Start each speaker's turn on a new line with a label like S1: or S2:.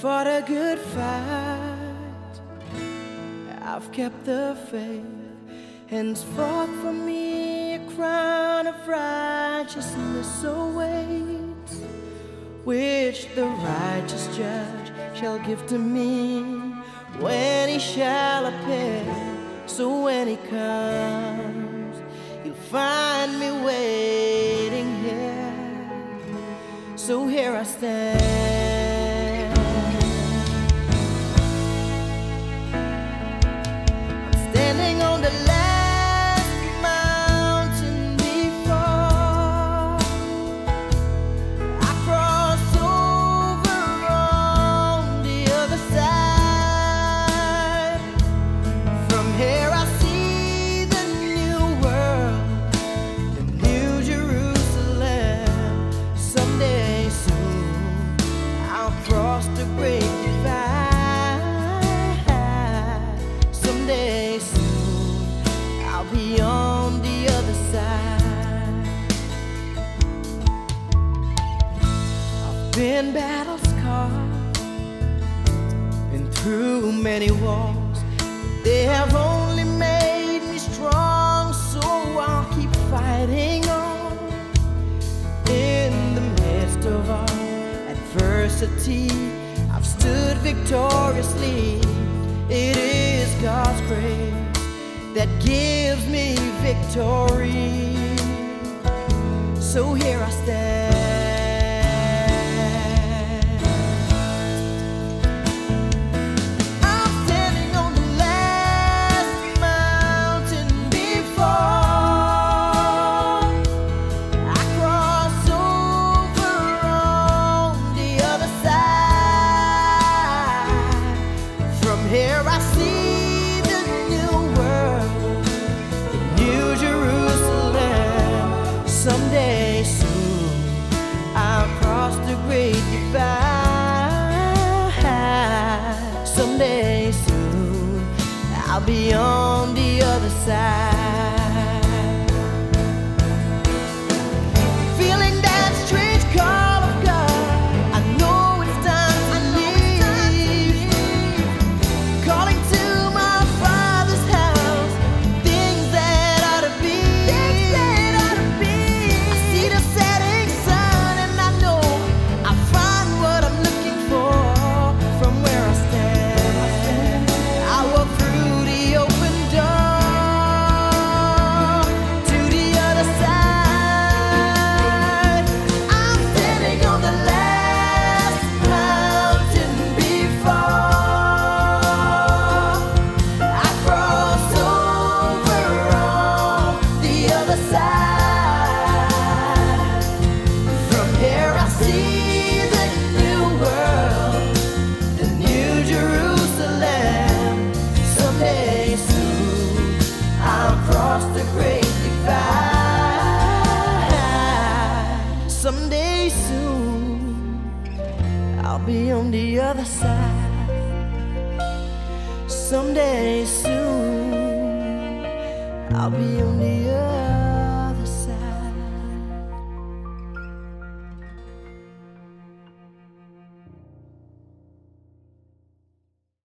S1: fought a good fight. I've kept the faith. Henceforth for me a crown of righteousness awaits, which the righteous judge shall give to me when he shall appear. So when he comes, you'll find me waiting here. So here I stand. Been battle scarred, been through many wars. They have only made me strong, so I'll keep fighting on. In the midst of all adversity, I've stood victoriously. It is God's grace that gives me victory. So here I stand. Someday soon I'll cross the great divide. Someday soon I'll be on the other side. Someday soon I'll be on the other side. Someday soon I'll be on the other